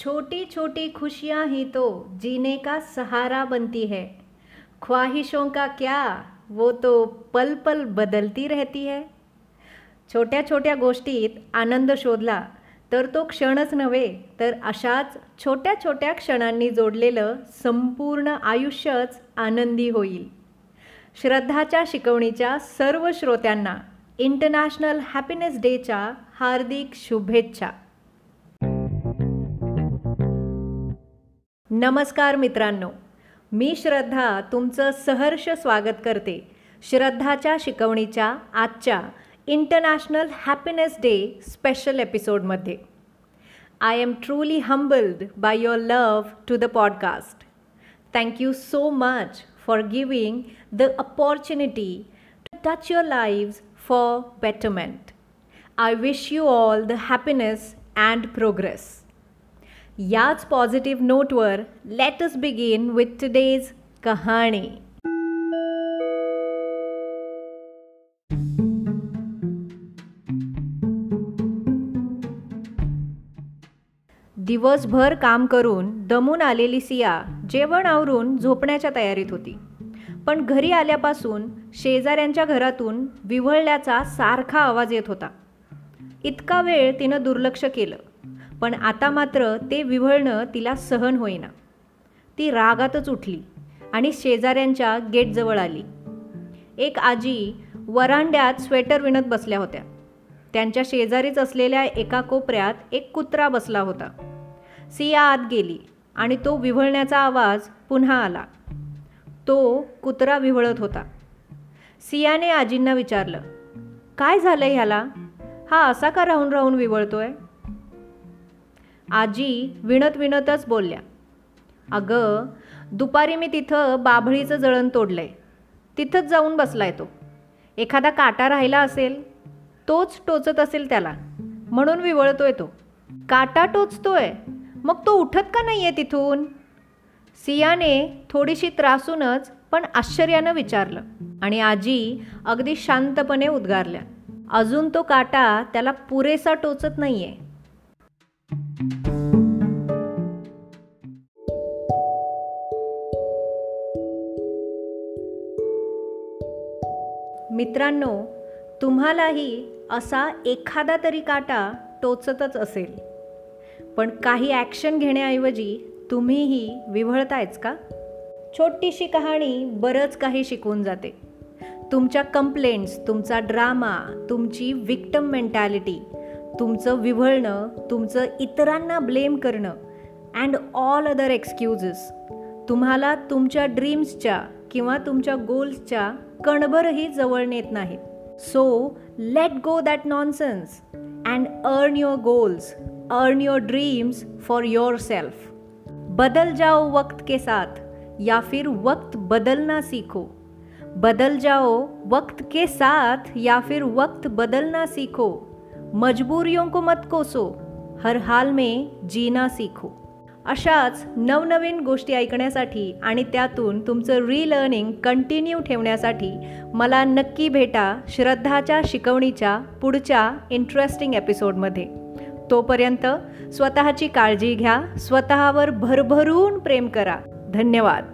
छोटी छोटी खुशियाँ ही तो जीने का सहारा बनती है। ख्वाहिशों का क्या वो तो पल पल बदलती रहती है। छोट्या छोट्या गोष्टीत आनंद शोधला तर तो क्षणच नव्हे तर अशाच छोट्या छोट्या क्षणांनी जोडलेलं संपूर्ण आयुष्यच आनंदी होईल. श्रद्धाच्या शिकवणीच्या सर्व श्रोत्यांना इंटरनॅशनल हॅपीनेस डेच्या हार्दिक शुभेच्छा. नमस्कार मित्रांनो मी श्रद्धा तुमचं सहर्ष स्वागत करते. श्रद्धाच्या शिकवणीच्या आजच्या इंटरनॅशनल हॅपीनेस डे स्पेशल एपिसोडमध्ये I am truly humbled by your love to the podcast thank you so much for giving the opportunity to touch your lives for betterment I wish you all the happiness and progress याच positive नोटवर let's begin with today's कहाणी दिवसभर काम करून दमून आलेली सिया जेवण आवरून झोपण्याच्या तयारीत होती. पण घरी आल्यापासून शेजाऱ्यांच्या घरातून विव्हळल्याचा सारखा आवाज येत होता. इतका वेळ तिनं दुर्लक्ष केलं. पण आता मात्र ते विव्हळणं तिला सहन होईना. ती रागातच उठली आणि शेजाऱ्यांच्या गेटजवळ आली. एक आजी वरांड्यात स्वेटर विणत बसल्या होत्या. त्यांच्या शेजारीच असलेल्या एका कोपऱ्यात एक कुत्रा बसला होता. सिया आत गेली आणि तो विव्हळण्याचा आवाज पुन्हा आला. तो कुत्रा विव्हळत होता. सियाने आजींना विचारलं काय झालं ह्याला? हा असा का राहून राहून विवळतोय आजी विणत विणतच बोलल्या अगं दुपारी मी तिथं बाभळीचं जळण तोडलंय. तिथंच जाऊन बसलाय तो. एखादा काटा राहिला असेल तोच टोचत असेल त्याला. म्हणून विवळतोय तो. काटा टोचतोय? मग तो उठत का नाही आहे तिथून? सियाने थोडीशी त्रासूनच पण आश्चर्यानं विचारलं आणि आजी अगदी शांतपणे उद्गारल्या अजून तो काटा त्याला पुरेसा टोचत नाही आहे मित्रांनो तुम्हालाही असा एखादा तरी काटा टोचतच असेल. पण काही ॲक्शन घेण्याऐवजी तुम्हीही विव्हळतायच का? छोटीशी कहाणी बरंच काही शिकवून जाते. तुमच्या कंप्लेंट्स तुमचा ड्रामा तुमची विक्टम मेंटॅलिटी तुमचं विव्हळणं तुमचं इतरांना ब्लेम करणं अँड ऑल अदर एक्सक्यूजेस तुम्हाला तुमच्या ड्रीम्सच्या किंवा तुमच्या गोल्सच्या कणभरही जवळ नेत नाहीत. So let go that nonsense and earn your goals earn your dreams for yourself बदल जाओ वक्त के साथ, या फिर वक्त बदलना सीखो. बदल जाओ वक्त के साथ, या फिर वक्त बदलना सीखो. मजबूरियों को मत कोसो, हर हाल में जीना सीखो. अशाच नवनवीन गोष्टी ऐकण्यासाठी आणि त्यातून तुमचं रीलर्निंग कंटिन्यू ठेवण्यासाठी मला नक्की भेटा श्रद्धाच्या शिकवणीच्या पुढच्या इंटरेस्टिंग एपिसोडमध्ये. तोपर्यंत स्वतःची काळजी घ्या स्वतःवर भरभरून प्रेम करा. धन्यवाद.